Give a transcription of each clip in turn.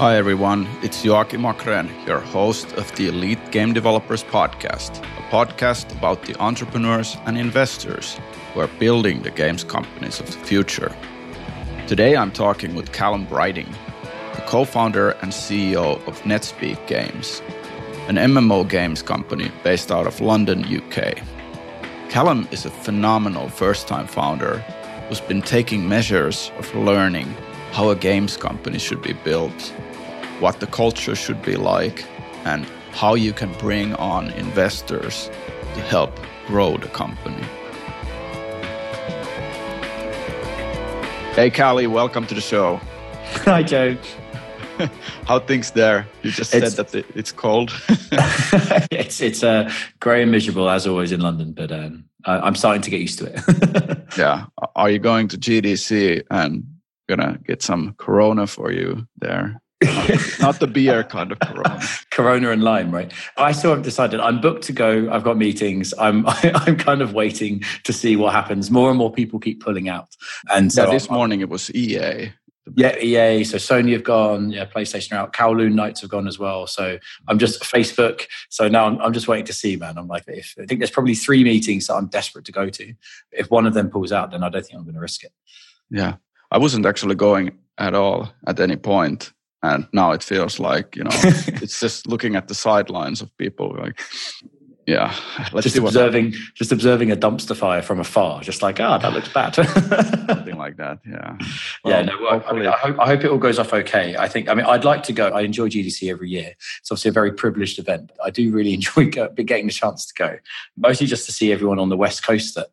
Hi, everyone. It's Joakim Achrén, your host of the Elite Game Developers Podcast, a podcast about the entrepreneurs and investors who are building the games companies of the future. Today, I'm talking with Callum Brighting, the co founder and CEO of NetSpeak Games, an MMO games company based out of London, UK. Callum is a phenomenal first time founder who's been taking measures of learning how a games company should be built, what the culture should be like, and how you can bring on investors to help grow the company. Hey, Callie, welcome to the show. Hi, Joe. How things there? You just it's, said that it's cold. it's it's uh, grey and miserable as always in London, but um, I, am starting to get used to it. yeah. Are you going to GDC and gonna get some Corona for you there. Not the beer kind of Corona. Corona and lime, right? I still haven't decided. I'm booked to go. I've got meetings. I'm I'm kind of waiting to see what happens. More and more people keep pulling out. And so yeah, this I'm, morning it was EA. Yeah, EA. So Sony have gone. Yeah, PlayStation are out. Kowloon Nights have gone as well. So I'm just Facebook. So now I'm, I'm just waiting to see, man. I'm like, if I think there's probably three meetings that I'm desperate to go to. If one of them pulls out, then I don't think I'm going to risk it. Yeah, I wasn't actually going at all at any point, and now it feels like you know it's just looking at the sidelines of people like. Yeah, let's just observing, just observing a dumpster fire from afar, just like, ah, oh, that looks bad. Something like that. Yeah. Well, yeah. No. Well, I, mean, I, hope, I hope it all goes off okay. I think. I mean, I'd like to go. I enjoy GDC every year. It's obviously a very privileged event. I do really enjoy getting the chance to go, mostly just to see everyone on the west coast that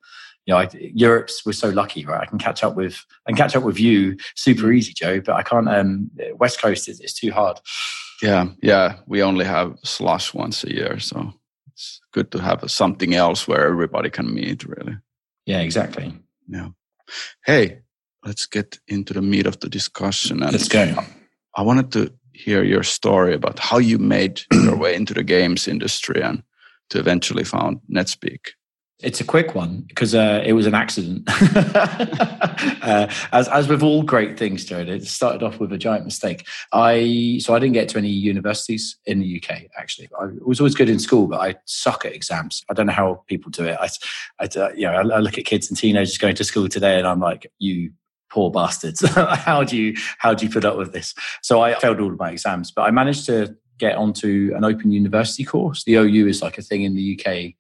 you know, I, Europe's we're so lucky, right? I can catch up with and catch up with you super easy, Joe, but I can't. Um, West Coast is, is too hard. Yeah, yeah. We only have slush once a year, so it's good to have something else where everybody can meet. Really. Yeah, exactly. Yeah. Hey, let's get into the meat of the discussion. And let's go. I wanted to hear your story about how you made your way into the games industry and to eventually found NetSpeak. It's a quick one because uh, it was an accident. uh, as as with all great things, Jared, it started off with a giant mistake. I so I didn't get to any universities in the UK. Actually, I was always good in school, but I suck at exams. I don't know how people do it. I, I uh, you know, I, I look at kids and teenagers going to school today, and I'm like, you poor bastards. how do you how do you put up with this? So I failed all of my exams, but I managed to get onto an open university course. The OU is like a thing in the UK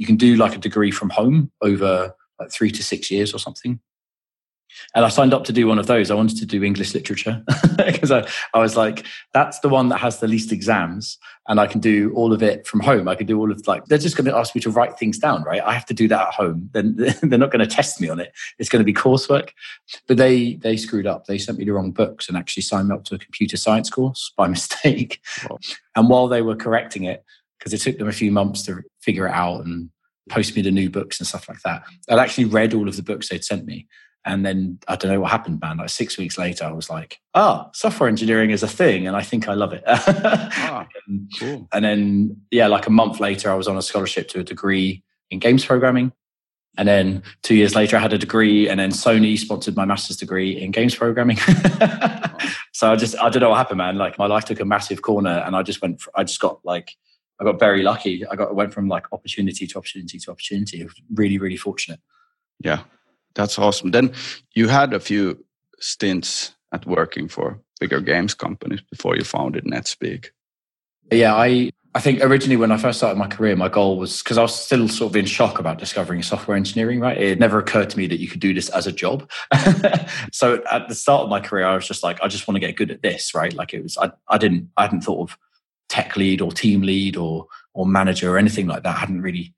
you can do like a degree from home over like three to six years or something. And I signed up to do one of those. I wanted to do English literature because I, I was like, that's the one that has the least exams and I can do all of it from home. I can do all of like, they're just going to ask me to write things down, right? I have to do that at home. Then they're not going to test me on it. It's going to be coursework. But they, they screwed up. They sent me the wrong books and actually signed me up to a computer science course by mistake. And while they were correcting it, because it took them a few months to figure it out and post me the new books and stuff like that. I'd actually read all of the books they'd sent me. And then I don't know what happened, man. Like six weeks later, I was like, oh, software engineering is a thing and I think I love it. ah, and, cool. and then, yeah, like a month later, I was on a scholarship to a degree in games programming. And then two years later, I had a degree, and then Sony sponsored my master's degree in games programming. so I just, I don't know what happened, man. Like my life took a massive corner, and I just went, I just got like I got very lucky. I got went from like opportunity to opportunity to opportunity. really, really fortunate. Yeah, that's awesome. Then you had a few stints at working for bigger games companies before you founded NetSpeak. Yeah, I I think originally when I first started my career, my goal was because I was still sort of in shock about discovering software engineering, right? It never occurred to me that you could do this as a job. so at the start of my career, I was just like, I just want to get good at this, right? Like it was, I, I didn't, I hadn't thought of tech lead or team lead or or manager or anything like that. I hadn't really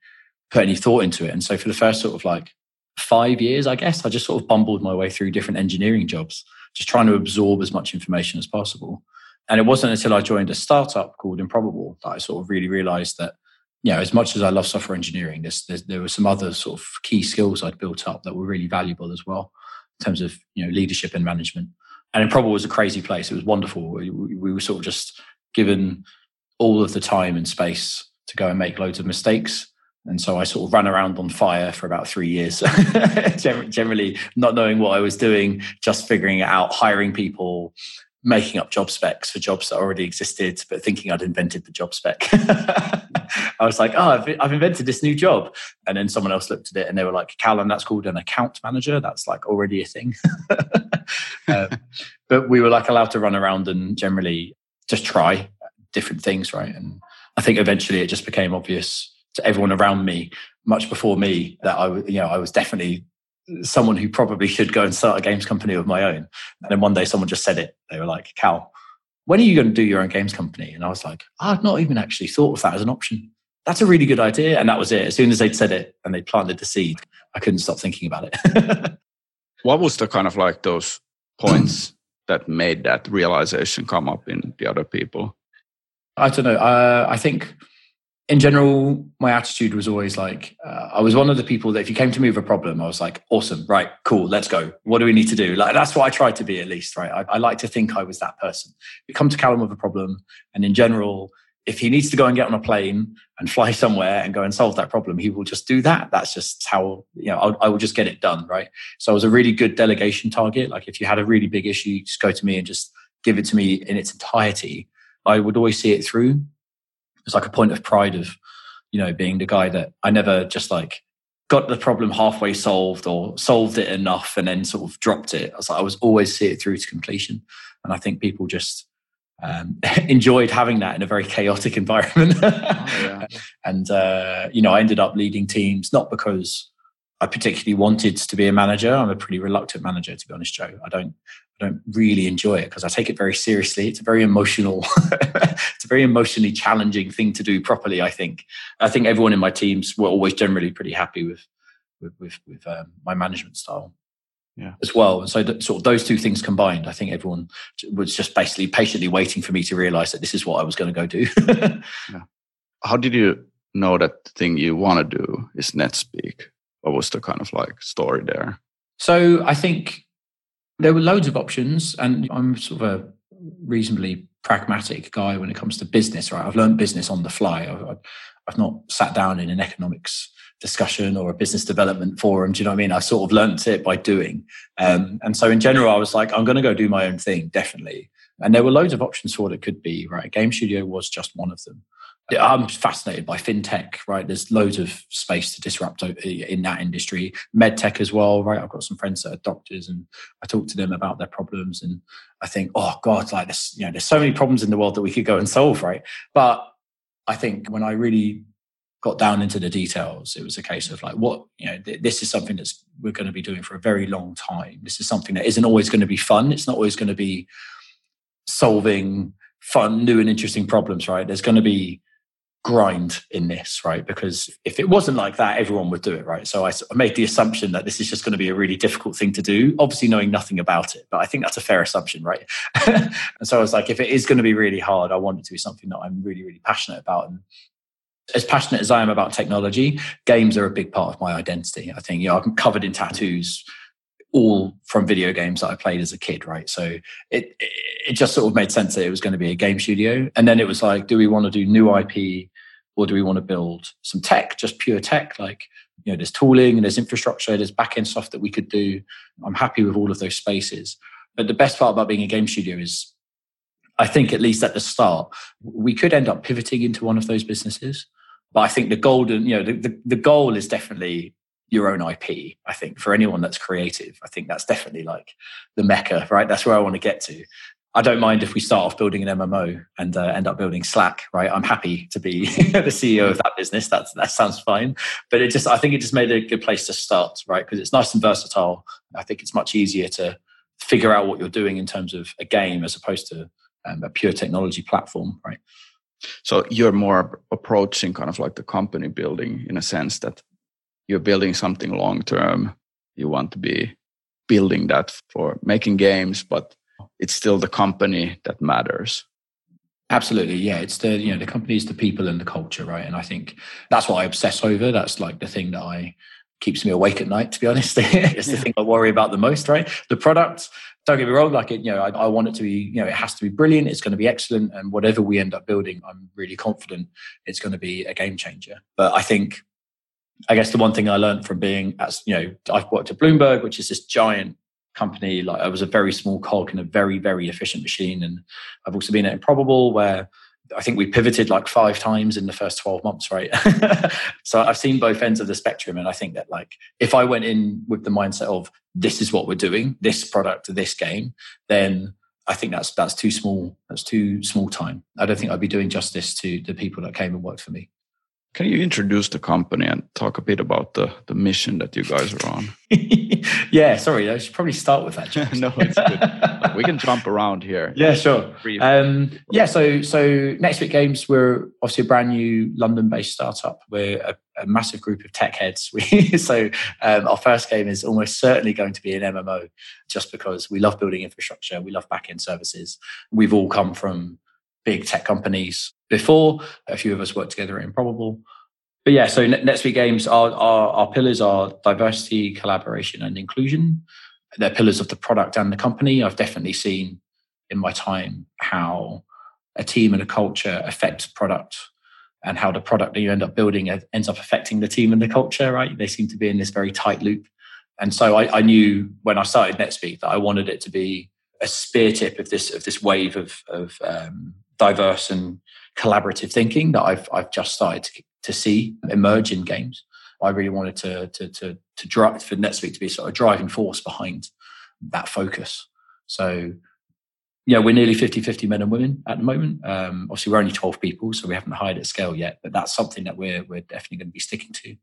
put any thought into it. And so for the first sort of like five years, I guess, I just sort of bumbled my way through different engineering jobs, just trying to absorb as much information as possible. And it wasn't until I joined a startup called Improbable that I sort of really realized that, you know, as much as I love software engineering, there's, there's, there were some other sort of key skills I'd built up that were really valuable as well in terms of, you know, leadership and management. And Improbable was a crazy place. It was wonderful. We, we were sort of just given all of the time and space to go and make loads of mistakes. And so I sort of ran around on fire for about three years, generally not knowing what I was doing, just figuring it out, hiring people, making up job specs for jobs that already existed, but thinking I'd invented the job spec. I was like, oh, I've, I've, invented this new job. And then someone else looked at it and they were like, Callum, that's called an account manager. That's like already a thing. um, but we were like allowed to run around and generally just try different things, right? And I think eventually it just became obvious to everyone around me, much before me, that I, you know, I was definitely someone who probably should go and start a games company of my own. And then one day someone just said it. They were like, Cal, when are you going to do your own games company? And I was like, I've not even actually thought of that as an option. That's a really good idea. And that was it. As soon as they'd said it and they planted the seed, I couldn't stop thinking about it. what was the kind of like those points that made that realization come up in the other people? I don't know. Uh, I think in general, my attitude was always like, uh, I was one of the people that if you came to me with a problem, I was like, awesome, right, cool, let's go. What do we need to do? Like, that's what I tried to be at least, right? I, I like to think I was that person. You come to Callum with a problem, and in general, if he needs to go and get on a plane and fly somewhere and go and solve that problem, he will just do that. That's just how, you know, I'll, I will just get it done, right? So I was a really good delegation target. Like if you had a really big issue, just go to me and just give it to me in its entirety. I would always see it through it's like a point of pride of you know being the guy that i never just like got the problem halfway solved or solved it enough and then sort of dropped it. I was like i was always see it through to completion. And i think people just um, enjoyed having that in a very chaotic environment. Oh, yeah. and uh, you know i ended up leading teams not because I particularly wanted to be a manager. I'm a pretty reluctant manager, to be honest, Joe. I don't I don't really enjoy it because I take it very seriously. It's a very emotional, it's a very emotionally challenging thing to do properly. I think. I think everyone in my teams were always generally pretty happy with with with, with um, my management style. Yeah. As well, and so that, sort of those two things combined, I think everyone was just basically patiently waiting for me to realize that this is what I was going to go do. yeah. How did you know that the thing you want to do is NetSpeak? What was the kind of like story there? So I think there were loads of options, and I'm sort of a reasonably pragmatic guy when it comes to business. Right, I've learned business on the fly. I've, I've not sat down in an economics discussion or a business development forum. Do you know what I mean? I sort of learnt it by doing. Um, and so in general, I was like, I'm going to go do my own thing, definitely. And there were loads of options for what it could be, right? Game Studio was just one of them. I'm fascinated by fintech, right? There's loads of space to disrupt in that industry. Medtech as well, right? I've got some friends that are doctors and I talk to them about their problems and I think, oh God, like this, you know, there's so many problems in the world that we could go and solve, right? But I think when I really got down into the details, it was a case of like, what, you know, th- this is something that's we're going to be doing for a very long time. This is something that isn't always going to be fun. It's not always going to be solving fun, new and interesting problems, right? There's going to be grind in this, right? Because if it wasn't like that, everyone would do it, right? So I made the assumption that this is just going to be a really difficult thing to do, obviously knowing nothing about it. But I think that's a fair assumption, right? and so I was like, if it is going to be really hard, I want it to be something that I'm really, really passionate about. And as passionate as I am about technology, games are a big part of my identity. I think, you know, I'm covered in tattoos all from video games that I played as a kid, right? So it it just sort of made sense that it was going to be a game studio. And then it was like, do we want to do new IP or do we want to build some tech, just pure tech? Like, you know, there's tooling and there's infrastructure, there's backend stuff that we could do. I'm happy with all of those spaces. But the best part about being a game studio is, I think, at least at the start, we could end up pivoting into one of those businesses. But I think the golden, you know, the, the, the goal is definitely your own IP. I think for anyone that's creative, I think that's definitely like the mecca, right? That's where I want to get to. I don't mind if we start off building an MMO and uh, end up building Slack, right? I'm happy to be the CEO of that business. That's that sounds fine. But it just, I think it just made a good place to start, right? Because it's nice and versatile. I think it's much easier to figure out what you're doing in terms of a game as opposed to um, a pure technology platform, right? So you're more approaching kind of like the company building in a sense that you're building something long term. You want to be building that for making games, but it's still the company that matters. Absolutely, yeah. It's the you know the company is the people and the culture, right? And I think that's what I obsess over. That's like the thing that I keeps me awake at night. To be honest, it's the thing I worry about the most, right? The product. Don't get me wrong. Like it, you know, I, I want it to be. You know, it has to be brilliant. It's going to be excellent, and whatever we end up building, I'm really confident it's going to be a game changer. But I think I guess the one thing I learned from being, as you know, I've worked at Bloomberg, which is this giant company. Like I was a very small cog in a very, very efficient machine. And I've also been at Improbable where I think we pivoted like five times in the first 12 months, right? so I've seen both ends of the spectrum. And I think that like if I went in with the mindset of this is what we're doing, this product, this game, then I think that's that's too small. That's too small time. I don't think I'd be doing justice to the people that came and worked for me. Can you introduce the company and talk a bit about the, the mission that you guys are on? yeah, sorry, I should probably start with that. no, it's good. we can jump around here. Yeah, sure. Um, yeah, so so NetSpeak Games, we're obviously a brand new London-based startup. We're a, a massive group of tech heads. We, so um, our first game is almost certainly going to be an MMO, just because we love building infrastructure, we love back-end services. We've all come from big tech companies before. A few of us worked together at Improbable. But yeah, so NetSpeak Games, our, our, our pillars are diversity, collaboration, and inclusion. They're pillars of the product and the company. I've definitely seen in my time how a team and a culture affects product and how the product that you end up building ends up affecting the team and the culture, right? They seem to be in this very tight loop. And so I, I knew when I started NetSpeak that I wanted it to be a spear tip of this of this wave of, of um, diverse and collaborative thinking that I've I've just started to, to see emerge in games. I really wanted to to to to drive for NetSpeak to be sort of driving force behind that focus. So yeah, we're nearly 50-50 men and women at the moment. Um, obviously, we're only 12 people, so we haven't hired at scale yet, but that's something that we're we're definitely going to be sticking to.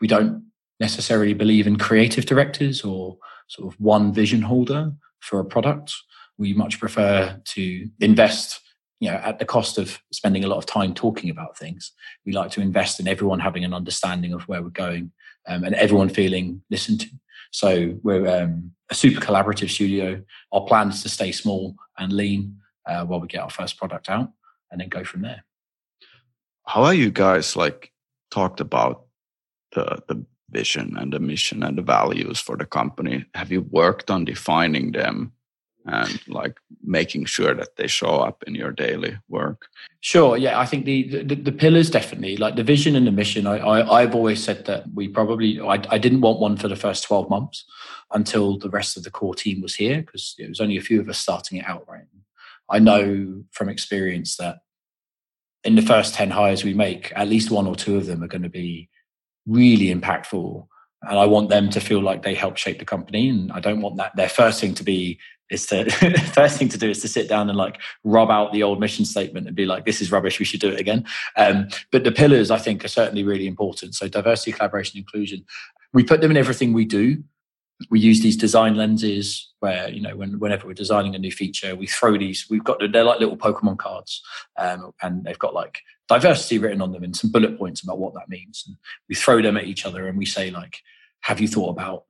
We don't necessarily believe in creative directors or sort of one vision holder for a product. We much prefer to invest you know, at the cost of spending a lot of time talking about things, we like to invest in everyone having an understanding of where we're going um, and everyone feeling listened to. So we're um, a super collaborative studio. Our plan is to stay small and lean uh, while we get our first product out and then go from there. How are you guys like talked about the the vision and the mission and the values for the company? Have you worked on defining them and like making sure that they show up in your daily work sure yeah i think the the, the pillars definitely like the vision and the mission I, I have always said that we probably I, I didn't want one for the first 12 months until the rest of the core team was here because it was only a few of us starting it out right i know from experience that in the first 10 hires we make at least one or two of them are going to be really impactful and I want them to feel like they help shape the company. And I don't want that their first thing to be is to first thing to do is to sit down and like rub out the old mission statement and be like, this is rubbish, we should do it again. Um, but the pillars I think are certainly really important. So diversity, collaboration, inclusion. We put them in everything we do. We use these design lenses where, you know, when, whenever we're designing a new feature, we throw these, we've got, they're like little Pokemon cards. Um, and they've got like diversity written on them and some bullet points about what that means. And we throw them at each other and we say like, have you thought about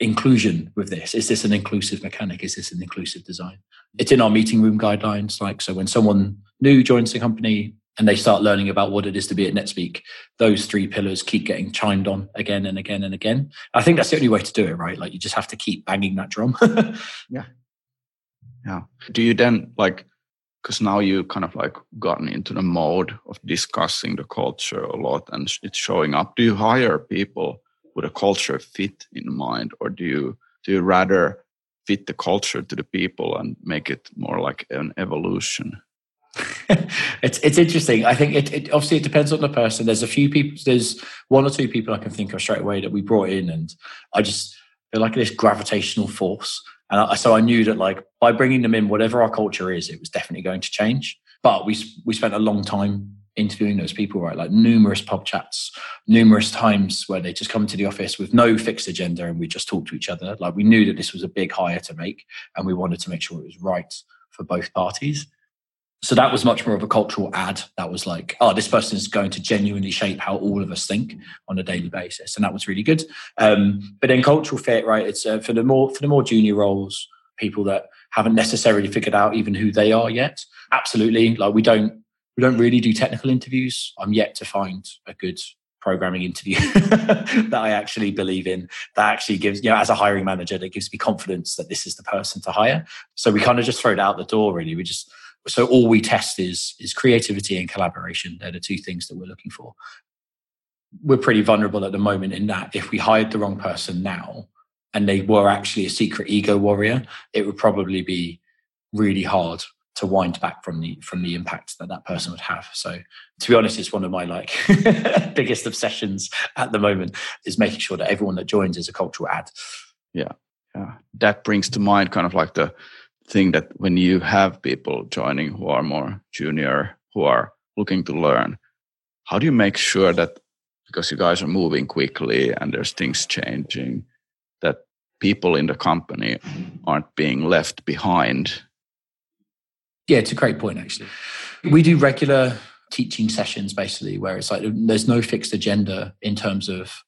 inclusion with this? Is this an inclusive mechanic? Is this an inclusive design? It's in our meeting room guidelines. Like, so when someone new joins the company and they start learning about what it is to be at NetSpeak, those three pillars keep getting chimed on again and again and again. I think that's the only way to do it, right? Like, you just have to keep banging that drum. yeah. Yeah. Do you then like, because now you kind of like gotten into the mode of discussing the culture a lot and it's showing up. Do you hire people with a culture fit in mind, or do you do you rather fit the culture to the people and make it more like an evolution? it's it's interesting. I think it, it, obviously it depends on the person. There's a few people. There's one or two people I can think of straight away that we brought in, and I just feel like this gravitational force. And I, so I knew that like by bringing them in, whatever our culture is, it was definitely going to change. But we we spent a long time interviewing those people, right? Like numerous pub chats, numerous times where they just come to the office with no fixed agenda and we just talk to each other. Like we knew that this was a big hire to make and we wanted to make sure it was right for both parties. So that was much more of a cultural add. That was like, oh, this person is going to genuinely shape how all of us think on a daily basis, and that was really good. Um, but then cultural fit, right? It's uh, for the more for the more junior roles, people that haven't necessarily figured out even who they are yet. Absolutely, like we don't we don't really do technical interviews. I'm yet to find a good programming interview that I actually believe in that actually gives, you know, as a hiring manager, that gives me confidence that this is the person to hire. So we kind of just throw it out the door, really. We just, so all we test is, is creativity and collaboration. They're the two things that we're looking for. We're pretty vulnerable at the moment in that if we hired the wrong person now, and they were actually a secret ego warrior, it would probably be really hard to wind back from the from the impact that that person would have. So, to be honest, it's one of my like biggest obsessions at the moment is making sure that everyone that joins is a cultural add. Yeah, yeah, that brings to mind kind of like the thing that when you have people joining who are more junior, who are looking to learn, how do you make sure that because you guys are moving quickly and there's things changing, that people in the company aren't being left behind yeah, it's a great point, actually. We do regular teaching sessions basically where it's like there's no fixed agenda in terms of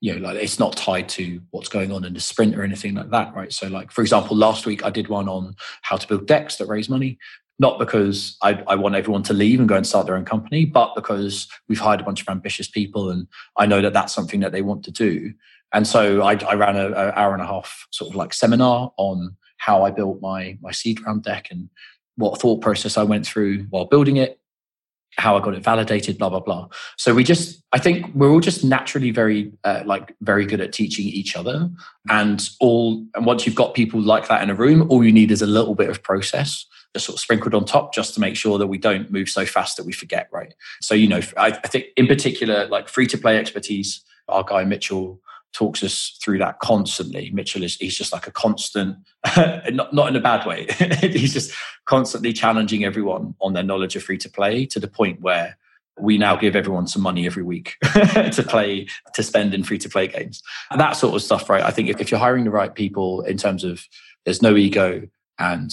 you know like it's not tied to what's going on in the sprint or anything like that right so like for example last week i did one on how to build decks that raise money not because I, I, want everyone to leave and go and start their own company but because we've hired a bunch of ambitious people and i know that that's something that they want to do and so i, I ran an hour and a half sort of like seminar on how i built my my seed round deck and what thought process I went through while building it, how I got it validated, blah blah blah. So we just, I think we're all just naturally very, uh, like very good at teaching each other, and all. And once you've got people like that in a room, all you need is a little bit of process just sort of sprinkled on top, just to make sure that we don't move so fast that we forget. Right. So you know, I, I think in particular, like free to play expertise, our guy Mitchell talks us through that constantly. Mitchell is he's just like a constant, not not in a bad way. he's just constantly challenging everyone on their knowledge of free to play to the point where we now give everyone some money every week to play to spend in free to play games. And that sort of stuff right? I think if, if you're hiring the right people in terms of there's no ego and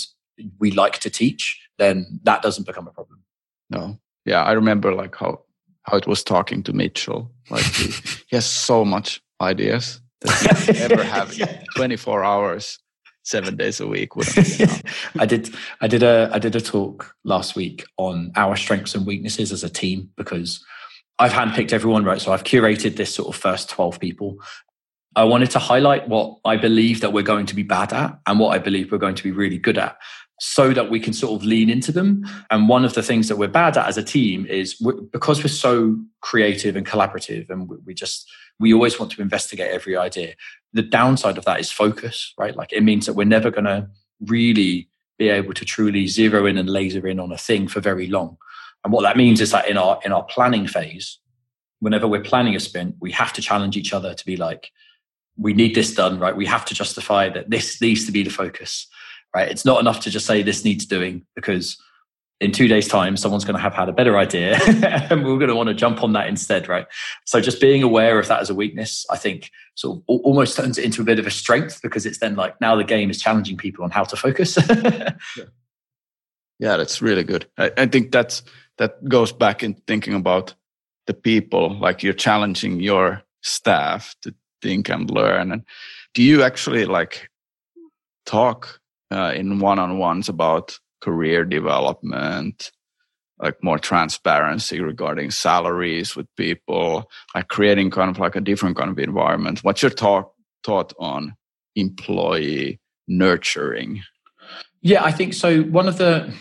we like to teach then that doesn't become a problem. No. Yeah i remember like how how it was talking to mitchell. Like he, he has so much ideas that you ever have yeah. 24 hours seven days a week i did i did a i did a talk last week on our strengths and weaknesses as a team because i've handpicked everyone right so i've curated this sort of first 12 people i wanted to highlight what i believe that we're going to be bad at and what i believe we're going to be really good at so that we can sort of lean into them. And one of the things that we're bad at as a team is we're, because we're so creative and collaborative, and we, we just we always want to investigate every idea. The downside of that is focus, right? Like it means that we're never going to really be able to truly zero in and laser in on a thing for very long. And what that means is that in our in our planning phase, whenever we're planning a sprint, we have to challenge each other to be like, we need this done, right? We have to justify that this needs to be the focus right? It's not enough to just say this needs doing because in two days' time, someone's going to have had a better idea and we're going to want to jump on that instead, right? So just being aware of that as a weakness, I think sort of almost turns it into a bit of a strength because it's then like now the game is challenging people on how to focus. yeah. yeah, that's really good. I, I think that's that goes back in thinking about the people, like you're challenging your staff to think and learn. And do you actually like talk uh, in one-on-ones about career development like more transparency regarding salaries with people like creating kind of like a different kind of environment. What's your talk thought on employee nurturing? Yeah i think so. One of the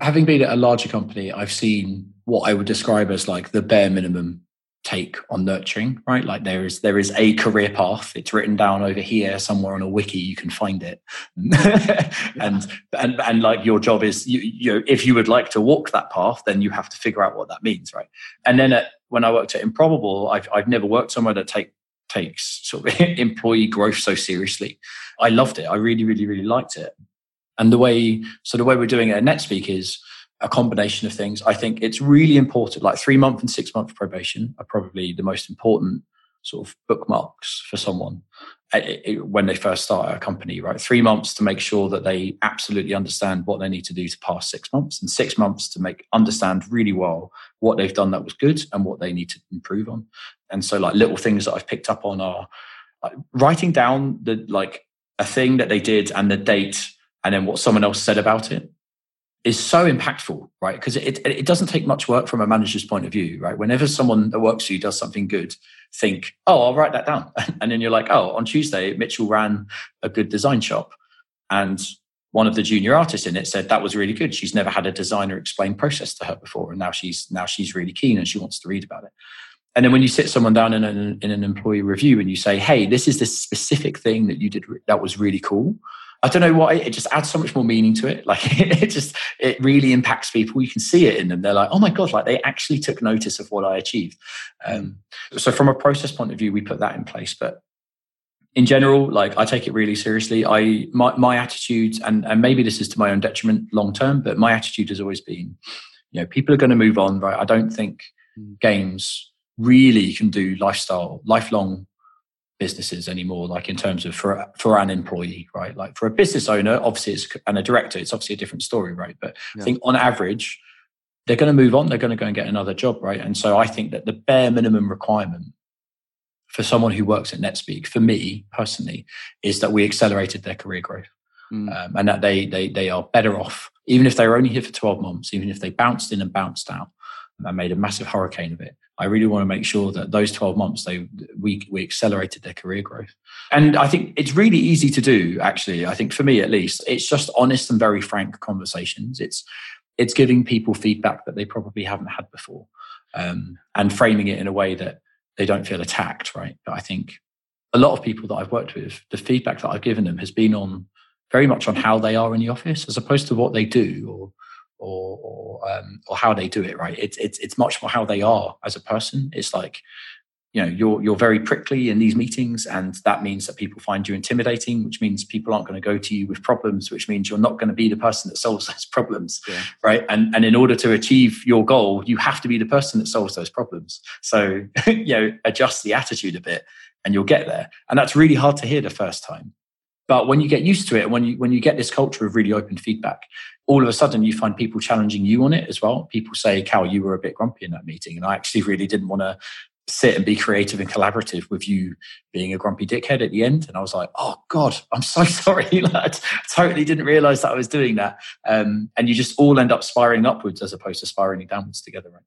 having been at a larger company i've seen what i would describe as like the bare minimum take on nurturing right? Like there is there is a career path. It's written down over here somewhere on a wiki. You can find it. And and and like your job is you, you know if you would like to walk that path then you have to figure out what that means right? And then at, when i worked at improbable i've, I've never worked somewhere that take takes sort of employee growth so seriously. I loved it. I really really really liked it. And the way so the way we're doing it at netspeak is a combination of things. I think it's really important, like three month and six month probation are probably the most important sort of bookmarks for someone eh, when they first start a company, right? Three months to make sure that they absolutely understand what they need to do to pass six months, and six months to make understand really well what they've done that was good and what they need to improve on. And so, like little things that I've picked up on are like, writing down the like a thing that they did and the date, and then what someone else said about it is so impactful, right? Because it, it doesn't take much work from a manager's point of view, right? Whenever someone that works for you does something good, think, oh, I'll write that down. And then you're like, oh, on Tuesday, Mitchell ran a good design shop. And one of the junior artists in it said that was really good. She's never had a designer explain process to her before. And now she's now she's really keen and she wants to read about it. And then when you sit someone down in an, in an employee review and you say, hey, this is this specific thing that you did that was really cool. I don't know why it just adds so much more meaning to it. Like it just it really impacts people. You can see it in them. They're like, oh my god, like they actually took notice of what I achieved. Um, so from a process point of view, we put that in place. But in general, like I take it really seriously. I my my attitude, and and maybe this is to my own detriment long term, but my attitude has always been, you know, people are going to move on, right? I don't think mm. games really can do lifestyle lifelong businesses anymore like in terms of for for an employee right like for a business owner obviously it's and a director it's obviously a different story right but yeah. i think on average they're going to move on they're going to go and get another job right and so i think that the bare minimum requirement for someone who works at netspeak for me personally is that we accelerated their career growth mm. um, and that they they they are better off even if they were only here for 12 months even if they bounced in and bounced out and made a massive hurricane of it I really want to make sure that those 12 months they we we accelerated their career growth. And I think it's really easy to do actually. I think for me at least, it's just honest and very frank conversations. It's it's giving people feedback that they probably haven't had before. Um, and framing it in a way that they don't feel attacked, right? But I think a lot of people that I've worked with, the feedback that I've given them has been on very much on how they are in the office as opposed to what they do or or or, um, or how they do it. Right? It's it's it's much more how they are as a person. It's like you know you're you're very prickly in these meetings and that means that people find you intimidating which means people aren't going to go to you with problems which means you're not going to be the person that solves those problems yeah. right and and in order to achieve your goal you have to be the person that solves those problems so you know adjust the attitude a bit and you'll get there and that's really hard to hear the first time but when you get used to it, when you when you get this culture of really open feedback, all of a sudden you find people challenging you on it as well. People say, "Cal, you were a bit grumpy in that meeting," and I actually really didn't want to sit and be creative and collaborative with you being a grumpy dickhead at the end. And I was like, "Oh God, I'm so sorry. I totally didn't realize that I was doing that." Um, and you just all end up spiraling upwards as opposed to spiraling downwards together, right?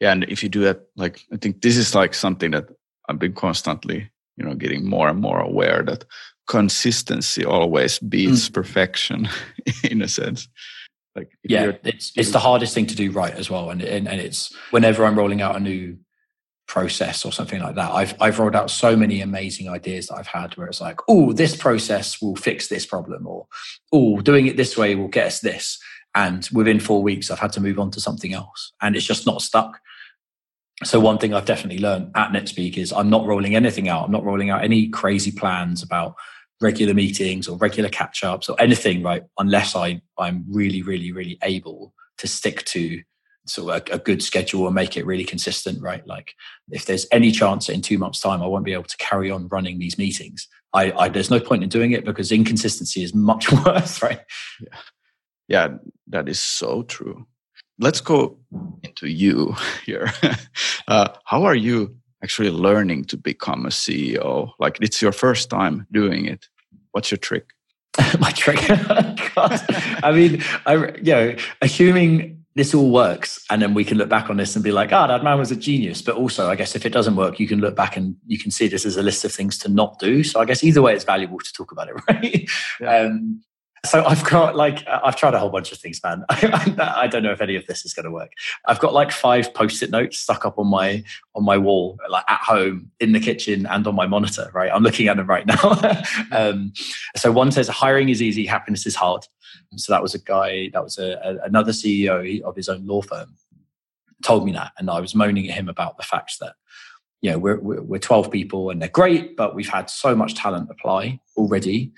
Yeah, and if you do that, like I think this is like something that I've been constantly, you know, getting more and more aware that consistency always beats mm. perfection in a sense like yeah it's it's the hardest thing to do right as well and, and and it's whenever i'm rolling out a new process or something like that i've i've rolled out so many amazing ideas that i've had where it's like oh this process will fix this problem or oh doing it this way will get us this and within 4 weeks i've had to move on to something else and it's just not stuck so one thing I've definitely learned at NetSpeak is I'm not rolling anything out. I'm not rolling out any crazy plans about regular meetings or regular catch ups or anything, right? Unless I, I'm really, really, really able to stick to sort of a, a, good schedule and make it really consistent, right? Like if there's any chance that in two months' time I won't be able to carry on running these meetings, I, I there's no point in doing it because inconsistency is much worse, right? Yeah. Yeah, that is so true. Let's go into you here. Uh, how are you actually learning to become a CEO? Like it's your first time doing it. What's your trick? My trick? I mean, I, you know, assuming this all works and then we can look back on this and be like, ah, oh, that man was a genius. But also, I guess if it doesn't work, you can look back and you can see this as a list of things to not do. So I guess either way, it's valuable to talk about it, right? Yeah. Um, so I've got like I've tried a whole bunch of things, man. I, don't know if any of this is going to work. I've got like five post-it notes stuck up on my on my wall, like at home, in the kitchen, and on my monitor. Right, I'm looking at them right now. um, so one says, "Hiring is easy, happiness is hard." So that was a guy. That was a, a, another CEO of his own law firm. Told me that, and I was moaning at him about the fact that you know we're, we're 12 people and they're great but we've had so much talent apply already.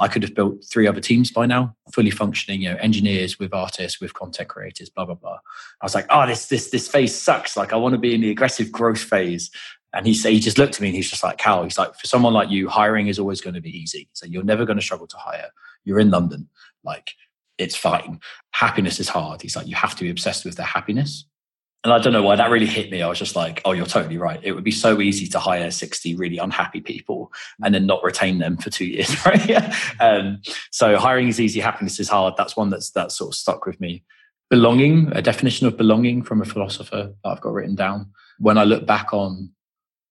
I could have built three other teams by now fully functioning you know engineers with artists with content creators blah blah blah. I was like oh this this this phase sucks. Like i want to be in the aggressive growth phase. And he said he just looked at me and he's just like cal he's like for someone like you hiring is always going to be easy. So you're never going to struggle to hire. You're in london. Like it's fine. Happiness is hard. He's like you have to be obsessed with their happiness and I don't know why that really hit me. I was just like, oh, you're totally right. It would be so easy to hire 60 really unhappy people and then not retain them for two years, right? um, so hiring is easy, happiness is hard. That's one that's that's sort of stuck with me. Belonging, a definition of belonging from a philosopher that I've got written down. When I look back on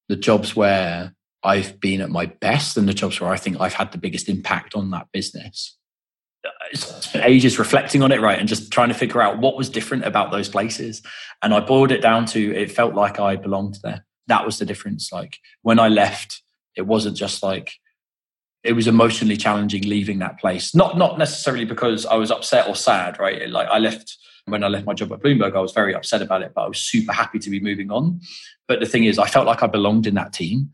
the jobs where I've been at my best and the jobs where I think I've had the biggest impact on that business, ages reflecting on it, right, and just trying to figure out what was different about those places. And I boiled it down to it felt like I belonged there. That was the difference. Like when I left, it wasn't just like it was emotionally challenging leaving that place. Not not necessarily because I was upset or sad, right? Like I left when I left my job at Bloomberg, I was very upset about it, but I was super happy to be moving on. But the thing is, I felt like I belonged in that team,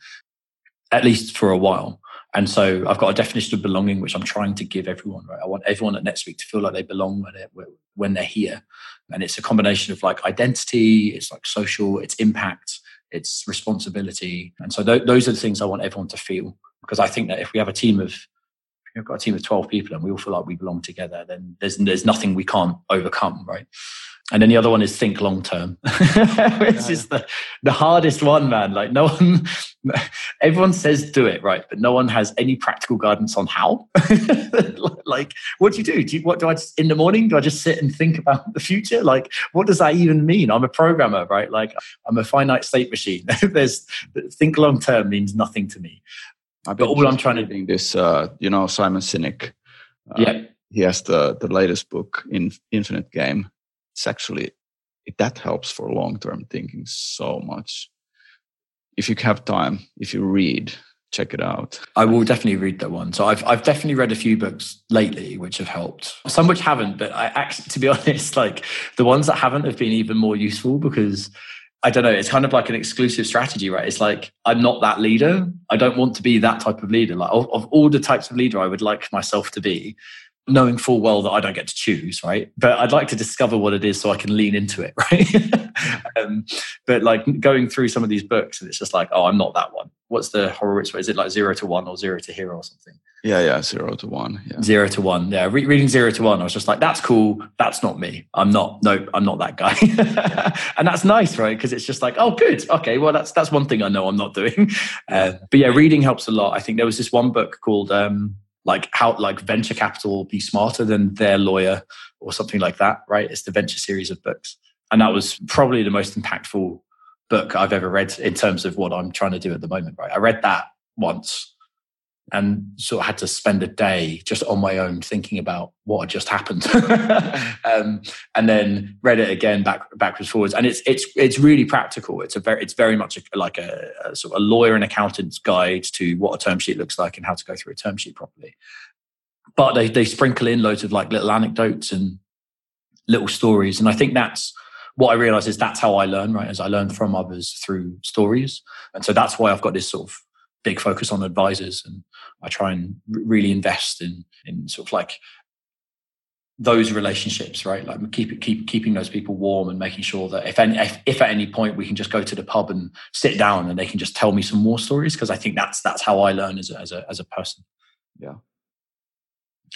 at least for a while. And so I've got a definition of belonging, which I'm trying to give everyone. Right, I want everyone at NetSpeak to feel like they belong when they're, when they're here, and it's a combination of like identity, it's like social, it's impact, it's responsibility, and so th- those are the things I want everyone to feel. Because I think that if we have a team of we've got a team of 12 people and we all feel like we belong together, then there's there's nothing we can't overcome, right? And then the other one is think long term, which yeah. is the, the hardest one, man. Like no one, everyone says do it, right? But no one has any practical guidance on how. like, what do you do? Do you, what do I just, in the morning? Do I just sit and think about the future? Like, what does that even mean? I'm a programmer, right? Like, I'm a finite state machine. There's think long term means nothing to me. I've but all I'm trying to do this, uh, you know, Simon Sinek. Uh, yeah, he has the the latest book in Infinite Game. It's actually that helps for long term thinking so much. If you have time, if you read, check it out. I will definitely read that one. So I've I've definitely read a few books lately which have helped. Some which haven't, but I actually, to be honest, like the ones that haven't have been even more useful because I don't know, it's kind of like an exclusive strategy, right? It's like, I'm not that leader. I don't want to be that type of leader. Like, of, of all the types of leader I would like myself to be, knowing full well that I don't get to choose, right? But I'd like to discover what it is so I can lean into it, right? um, but like going through some of these books, and it's just like, oh, I'm not that one. What's the Horowitz way? Is it like zero to one or zero to hero or something? Yeah, yeah, zero to one. Yeah. Zero to one. Yeah, Re- reading zero to one, I was just like, that's cool. That's not me. I'm not. Nope, I'm not that guy. and that's nice, right? Because it's just like, oh, good. Okay, well, that's that's one thing I know I'm not doing. Uh, but yeah, reading helps a lot. I think there was this one book called. Um, like how like venture capital be smarter than their lawyer or something like that right? It's the venture series of books. And that was probably the most impactful book i've ever read in terms of what i'm trying to do at the moment right? I read that once and sort of had to spend a day just on my own thinking about what had just happened. Um, and then read it again back backwards forwards. And it's it's it's really practical. It's a very it's very much a, like a, a, sort of a lawyer and accountant's guide to what a term sheet looks like and how to go through a term sheet properly. But they they sprinkle in loads of like little anecdotes and little stories. And i think that's what i realize is that's how i learn right? As i learn from others through stories. And so that's why i've got this sort of big focus on advisors and I try and really invest in in sort of like those relationships, right? Like keep keep keeping those people warm and making sure that if any if, if, at any point we can just go to the pub and sit down and they can just tell me some more stories because I think that's that's how I learn as a, as a as a person. Yeah.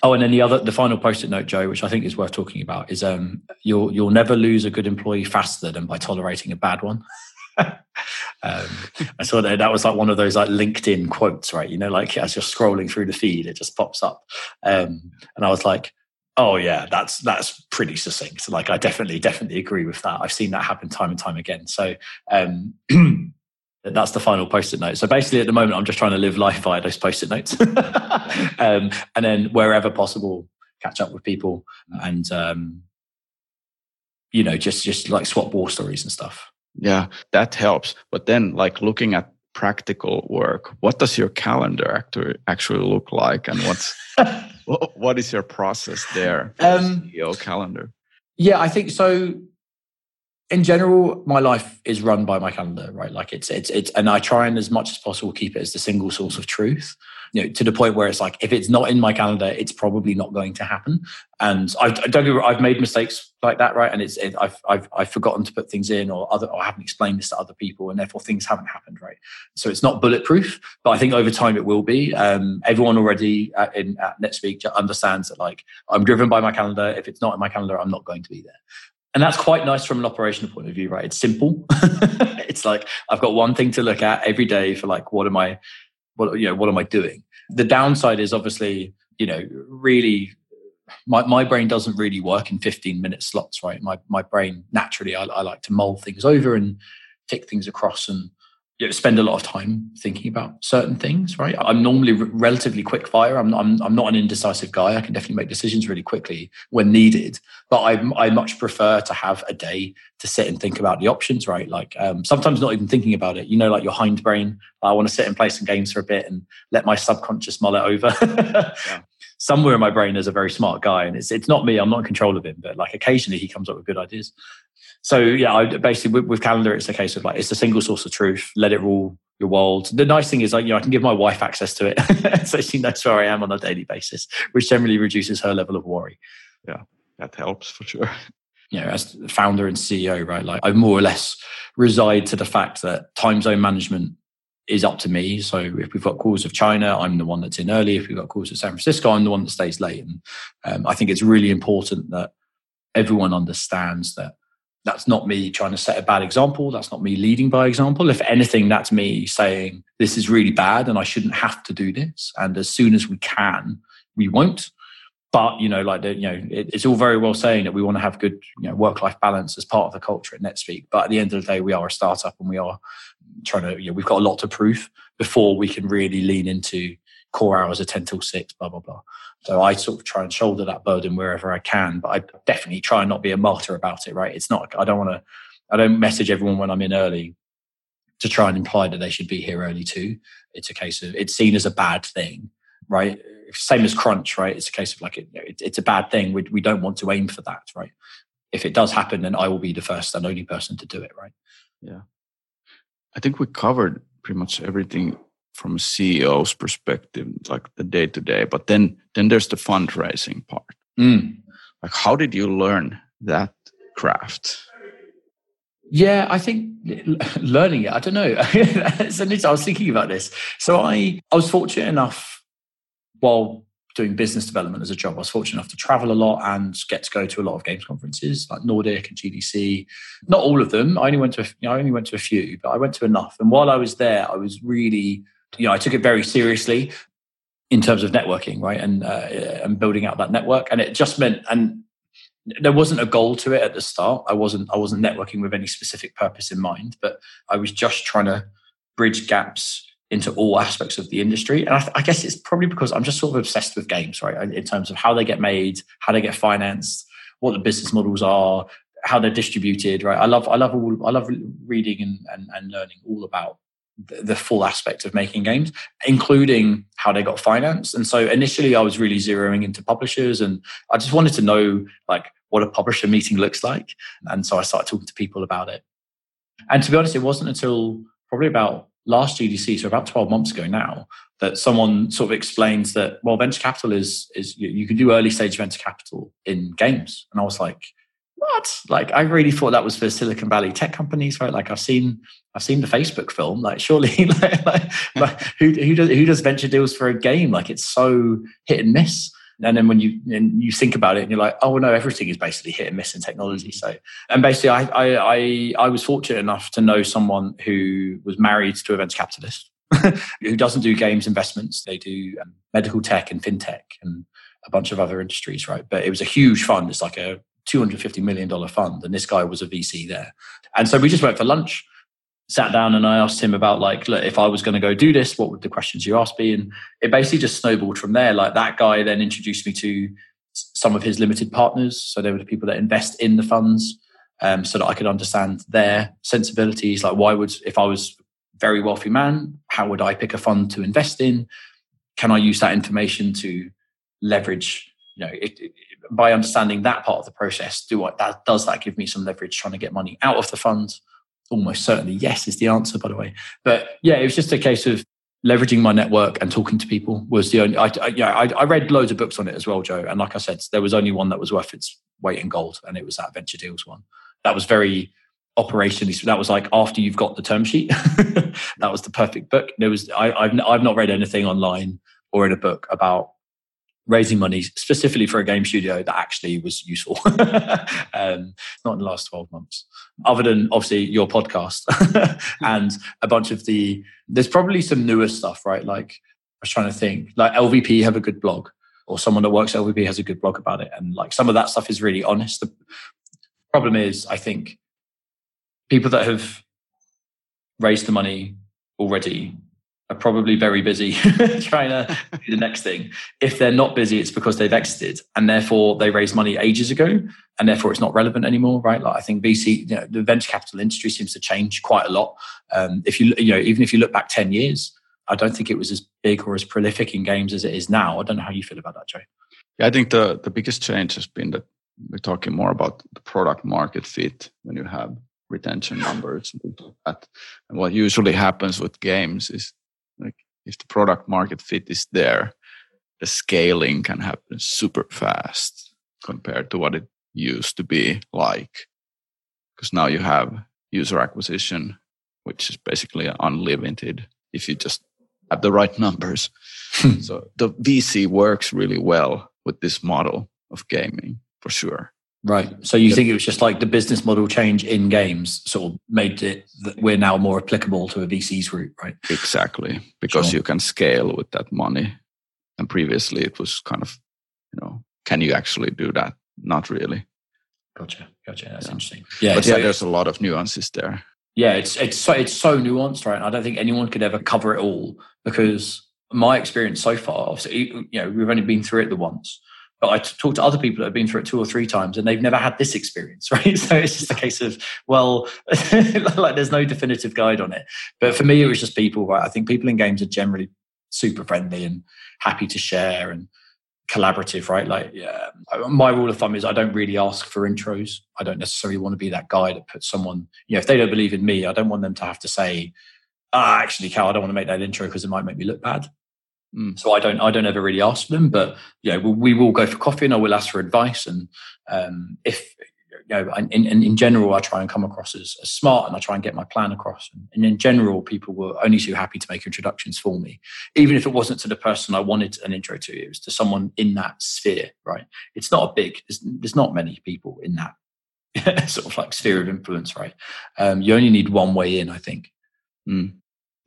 Oh, and then the other the final post-it note, Joe, which I think is worth talking about, is um you'll you'll never lose a good employee faster than by tolerating a bad one. um, I saw that that was like one of those like LinkedIn quotes, right? You know, like as you're scrolling through the feed, it just pops up, um, and I was like, "Oh yeah, that's that's pretty succinct." Like I definitely definitely agree with that. I've seen that happen time and time again. So. Um, that's the final post-it note. So basically, at the moment, I'm just trying to live life via those post-it notes, um, and then wherever possible, catch up with people and um, you know just just like swap war stories and stuff. Yeah, that helps. But then, like looking at practical work, what does your calendar actually actually look like, and what's what is your process there? Um, CEO calendar. Yeah, I think so. In general, my life is run by my calendar, right? Like it's it's it's, and I try and as much as possible keep it as the single source of truth you know, to the point where it's like, if it's not in my calendar, it's probably not going to happen. And I, I don't I've made mistakes like that, right? And it's, it, I've, I've, I've forgotten to put things in or other, or I haven't explained this to other people and therefore things haven't happened, right? So it's not bulletproof, but I think over time it will be. Um, everyone already at, in, at NetSpeak understands that like, I'm driven by my calendar. If it's not in my calendar, I'm not going to be there and that's quite nice from an operational point of view right it's simple it's like i've got one thing to look at every day for like what am i what you know what am i doing? The downside is obviously you know really my, my brain doesn't really work in 15 minute slots right? My, my brain naturally I, I like to mull things over and tick things across and you know, spend a lot of time thinking about certain things, right? I'm normally r- relatively quick fire. I'm, I'm, I'm not an indecisive guy. I can definitely make decisions really quickly when needed, but I, I much prefer to have a day to sit and think about the options, right? Like um, sometimes not even thinking about it, you know, like your hindbrain. I want to sit and play some games for a bit and let my subconscious mull it over. yeah. Somewhere in my brain, there's a very smart guy, and it's it's not me. I'm not in control of him, but like occasionally he comes up with good ideas. So yeah, I, basically with, with, calendar, it's a case of like it's a single source of truth. Let it rule your world. The nice thing is like you know I can give my wife access to it, so she knows where I am on a daily basis, which generally reduces her level of worry. Yeah, that helps for sure. You know, as founder and CEO, right? Like I more or less reside to the fact that time zone management is up to me. So if we've got calls of China, I'm the one that's in early. If we've got calls of San Francisco, I'm the one that stays late. And um, I think it's really important that everyone understands that that's not me trying to set a bad example. That's not me leading by example. If anything, that's me saying this is really bad and I shouldn't have to do this. And as soon as we can, we won't. But you know, like the, you know, it, it's all very well saying that we want to have good, you know, work-life balance as part of the culture at NetSpeak. But at the end of the day, we are a startup and we are trying to. You know, we've got a lot to prove before we can really lean into core hours of ten till six. Blah blah blah. So I sort of try and shoulder that burden wherever I can, but I definitely try and not be a martyr about it, right? It's not, I don't want to, I don't message everyone when I'm in early to try and imply that they should be here early too. It's a case of, it's seen as a bad thing, right? Same as crunch, right? It's a case of like, it, it, it's a bad thing. We, we don't want to aim for that, right? If it does happen, then I will be the first and only person to do it, right? Yeah. I think we covered pretty much everything from a CEO's perspective, like the day to day. But then then there's the fundraising part. Mm. Like how did you learn that craft? Yeah, I think learning it. I don't know. I was thinking about this. So I I was fortunate enough while doing business development as a job. I was fortunate enough to travel a lot and get to go to a lot of games conferences like Nordic and GDC. Not all of them. I only went to a, you know, I only went to a few, but I went to enough. And while I was there, I was really you know, I took it very seriously in terms of networking, right, and uh, and building out that network. And it just meant, and there wasn't a goal to it at the start. I wasn't I wasn't networking with any specific purpose in mind, but I was just trying to bridge gaps into all aspects of the industry. And I, I, guess it's probably because I'm just sort of obsessed with games, right? In terms of how they get made, how they get financed, what the business models are, how they're distributed, right? I love, I love all, I love reading and, and, and learning all about the full aspect of making games, including how they got financed. And so initially I was really zeroing into publishers and I just wanted to know like what a publisher meeting looks like. And so I started talking to people about it. And to be honest, it wasn't until probably about last GDC, so about 12 months ago now, that someone sort of explains that, well, venture capital is, is you can do early stage venture capital in games. And I was like, what? Like I really thought that was for Silicon Valley tech companies, right? Like I've seen I've seen the Facebook film. Like surely, like, like, like who who does who does venture deals for a game? Like it's so hit and miss. And then when you and you think about it, and you're like, oh no, everything is basically hit and miss in technology. So, and basically, I I I, I was fortunate enough to know someone who was married to a venture capitalist who doesn't do games investments. They do um, medical tech and fintech and a bunch of other industries, right? But it was a huge fund. It's like a $250 million fund. And this guy was a VC there. And so we just went for lunch, sat down, and I asked him about, like, look, if I was going to go do this, what would the questions you ask be? And it basically just snowballed from there. Like, that guy then introduced me to some of his limited partners. So they were the people that invest in the funds. Um, so that I could understand their sensibilities. Like, why would, if I was very wealthy man, how would I pick a fund to invest in? Can I use that information to leverage you know, it, it, by understanding that part of the process, do what that does that give me some leverage trying to get money out of the funds? Almost certainly, yes, is the answer. By the way, but yeah, it was just a case of leveraging my network and talking to people was the only. I, I yeah, I, I read loads of books on it as well, Joe. And like I said, there was only one that was worth its weight in gold, and it was that venture deals one. That was very operationally that was like after you've got the term sheet that was the perfect book there was I, I've, I've not read anything online or in a book about raising money specifically for a game studio that actually was useful. um, not in the last 12 months, other than obviously your podcast and a bunch of the, there's probably some newer stuff, right? Like I was trying to think, like LVP have a good blog or someone that works at LVP has a good blog about it. And like some of that stuff is really honest. The problem is, I think people that have raised the money already are probably very busy trying to do the next thing. If they're not busy, it's because they've exited and therefore they raised money ages ago and therefore it's not relevant anymore, right? Like I think VC, you know, the venture capital industry seems to change quite a lot. Um, if you, you know, even if you look back 10 years, I don't think it was as big or as prolific in games as it is now. I don't know how you feel about that, Joe. Yeah, I think the, the biggest change has been that we're talking more about the product market fit when you have retention numbers and. And what usually happens with games is like if the product market fit is there, the scaling can happen super fast compared to what it used to be like. Because now you have user acquisition, which is basically unlimited if you just have the right numbers. Hmm. so the VC works really well with this model of gaming for sure. Right. So you think it was just like the business model change in games sort of made it that we're now more applicable to a VC's route, right? Exactly. Because sure. you can scale with that money. And previously it was kind of, you know, can you actually do that? Not really. Gotcha. Gotcha. That's yeah. interesting. Yeah. But so, yeah, there's a lot of nuances there. Yeah, it's it's so it's so nuanced, right? I don't think anyone could ever cover it all because my experience so far, obviously, you know, we've only been through it the once but I talk to other people that have been through it two or three times and they've never had this experience, right? So it's just a case of, well, like there's no definitive guide on it. But for me, it was just people, right? I think people in games are generally super friendly and happy to share and collaborative, right? Like, yeah, my rule of thumb is I don't really ask for intros. I don't necessarily want to be that guy that puts someone, you know, if they don't believe in me, I don't want them to have to say, ah, actually, Cal, I don't want to make that intro because it might make me look bad. Mm. So I don't I don't ever really ask them, but you know we, we will go for coffee and I will ask for advice. And um, if you know, in, in, in, general, I try and come across as, as, smart and I try and get my plan across. And in general, people were only too happy to make introductions for me, even if it wasn't to the person I wanted an intro to. It was to someone in that sphere, right? It's not a big. There's, there's not many people in that sort of like sphere of influence, right? Um, you only need one way in, I think. Mm.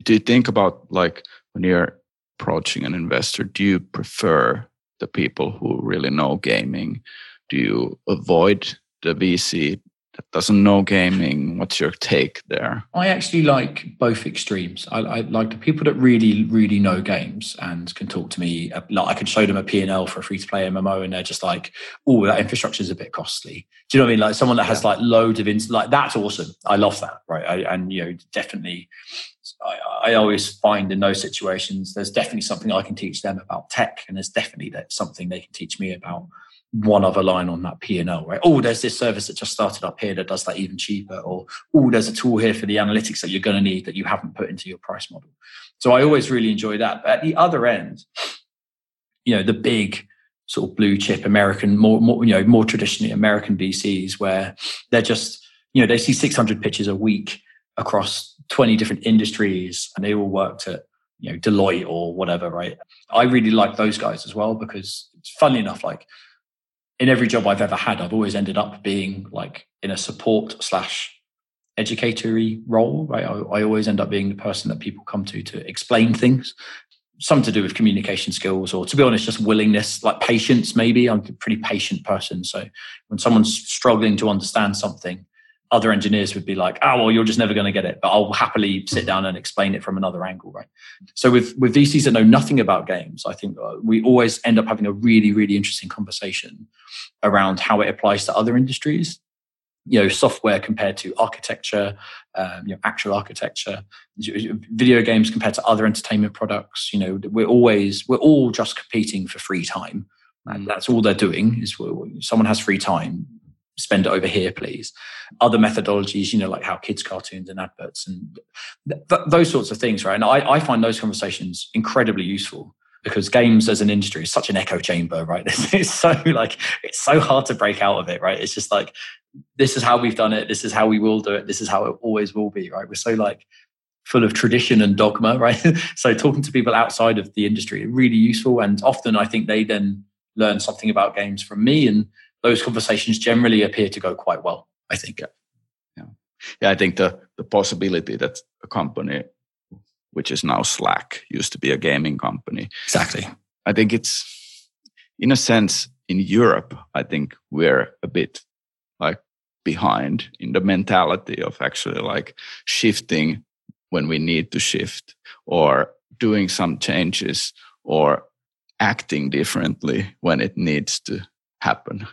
Do you think about like when you're approaching an investor, do you prefer the people who really know gaming? Do you avoid the VC that doesn't know gaming? What's your take there? I actually like both extremes. I, I, like the people that really, really know games and can talk to me. Uh, like I can show them a P&L for a free to play MMO and they're just like, oh, that infrastructure is a bit costly. Do you know what I mean? Like someone that has yeah. like loads of, ins- like that's awesome. I love that. Right. I, and, you know, definitely I, I, always find in those situations, there's definitely something I can teach them about tech, and there's definitely something they can teach me about one other line on that P&L, right? Oh, there's this service that just started up here that does that even cheaper. Or, oh, there's a tool here for the analytics that you're going to need that you haven't put into your price model. So I always really enjoy that. But at the other end, you know, the big sort of blue chip American, more, more you know, more traditionally American VCs where they're just, you know, they see 600 pitches a week across 20 different industries and they all worked at you know Deloitte or whatever, right? I really like those guys as well because funnily enough, like in every job I've ever had, I've always ended up being like in a support slash educatory role, right? I, I always end up being the person that people come to to explain things. Some to do with communication skills, or to be honest, just willingness, like patience. Maybe I'm a pretty patient person. So when someone's struggling to understand something, other engineers would be like, oh, well, you're just never going to get it. But I'll happily sit down and explain it from another angle, right? So with, with VCs that know nothing about games, I think uh, we always end up having a really, really interesting conversation around how it applies to other industries. You know, software compared to architecture, um, you know, actual architecture, video games compared to other entertainment products. You know, we're always, we're all just competing for free time. And mm. that's all they're doing is someone has free time spend it over here, please. Other methodologies, you know, like how kids' cartoons and adverts and th- th- those sorts of things, right? And I, I find those conversations incredibly useful because games as an industry is such an echo chamber, right? It's, so like it's so hard to break out of it, right? It's just like this is how we've done it, this is how we will do it, this is how it always will be, right? We're so like full of tradition and dogma, right? so talking to people outside of the industry really useful, and often I think they then learn something about games from me and those conversations generally appear to go quite well. I think. Yeah, yeah, yeah I think the the possibility that a company, which is now Slack, used to be a gaming company. Exactly. I think it's, in a sense, in Europe. I think we're a bit like behind in the mentality of actually like shifting when we need to shift or doing some changes or acting differently when it needs to happen.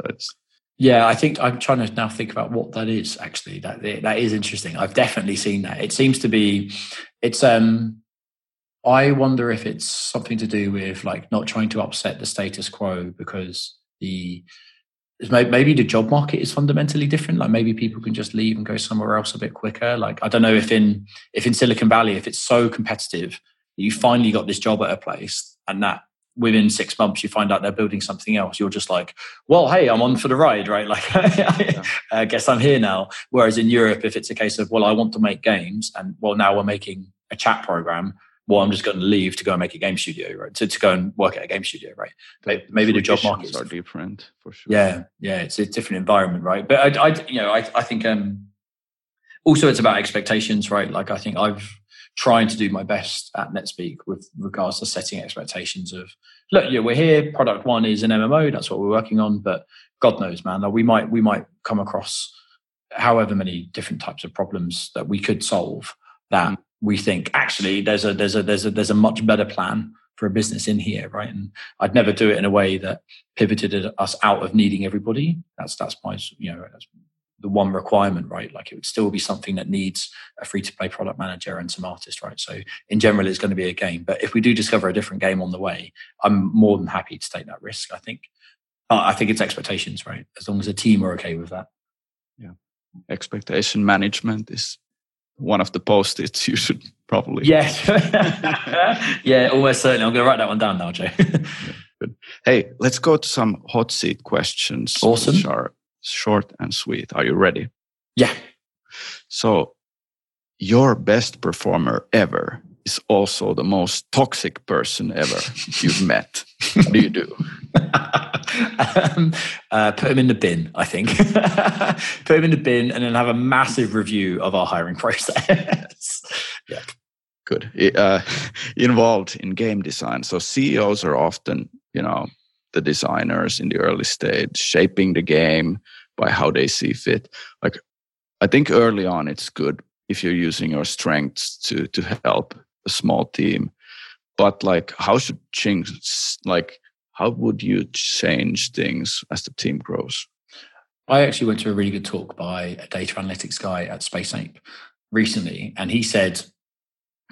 So it's yeah, I think I'm trying to now think about what that is. Actually, that that is interesting. I've definitely seen that. It seems to be, it's um, I wonder if it's something to do with like not trying to upset the status quo because the maybe the job market is fundamentally different like maybe people can just leave and go somewhere else a bit quicker like i don't know if in if in silicon valley if it's so competitive you finally got this job at a place and that within six months you find out they're building something else you're just like well hey i'm on for the ride right like i guess i'm here now whereas in europe if it's a case of well i want to make games and well now we're making a chat program well, I'm just going to leave to go and make a game studio, right? To, to go and work at a game studio, right? Maybe, maybe the job markets are different for sure. Yeah, yeah, it's a different environment, right? But I, I you know, I, I think um, also it's about expectations, right? Like I think I've trying to do my best at NetSpeak with regards to setting expectations of look, yeah, we're here. Product one is an MMO. That's what we're working on. But God knows, man, like we might we might come across however many different types of problems that we could solve that. Mm we think actually there's a there's a there's a there's a much better plan for a business in here, right? And I'd never do it in a way that pivoted us out of needing everybody. That's that's my you know that's the one requirement, right? Like it would still be something that needs a free to play product manager and some artists, right? So in general, it's going to be a game. But if we do discover a different game on the way, I'm more than happy to take that risk. I think. Uh, I think it's expectations, right? As long as the team are okay with that. Yeah, expectation management is one of the post-its you should probably. Yeah, yeah, almost certainly. I'm going to write that one down now, Joe. Good. Hey, let's go to some hot seat questions. Awesome. Which are short and sweet. Are you ready? Yeah. So, your best performer ever is also the most toxic person ever you've met. What do you do? um, uh, put him in the bin, I think. put him in the bin and then have a massive review of our hiring process. yeah. Good. Uh, involved in game design. So CEOs are often, you know, the designers in the early stage, shaping the game by how they see fit. Like, I think early on it's good if you're using your strengths to to help a small team. But like, how should change? Like, how would you change things as the team grows? I actually went to a really good talk by a data analytics guy at Space Ape recently, and he said,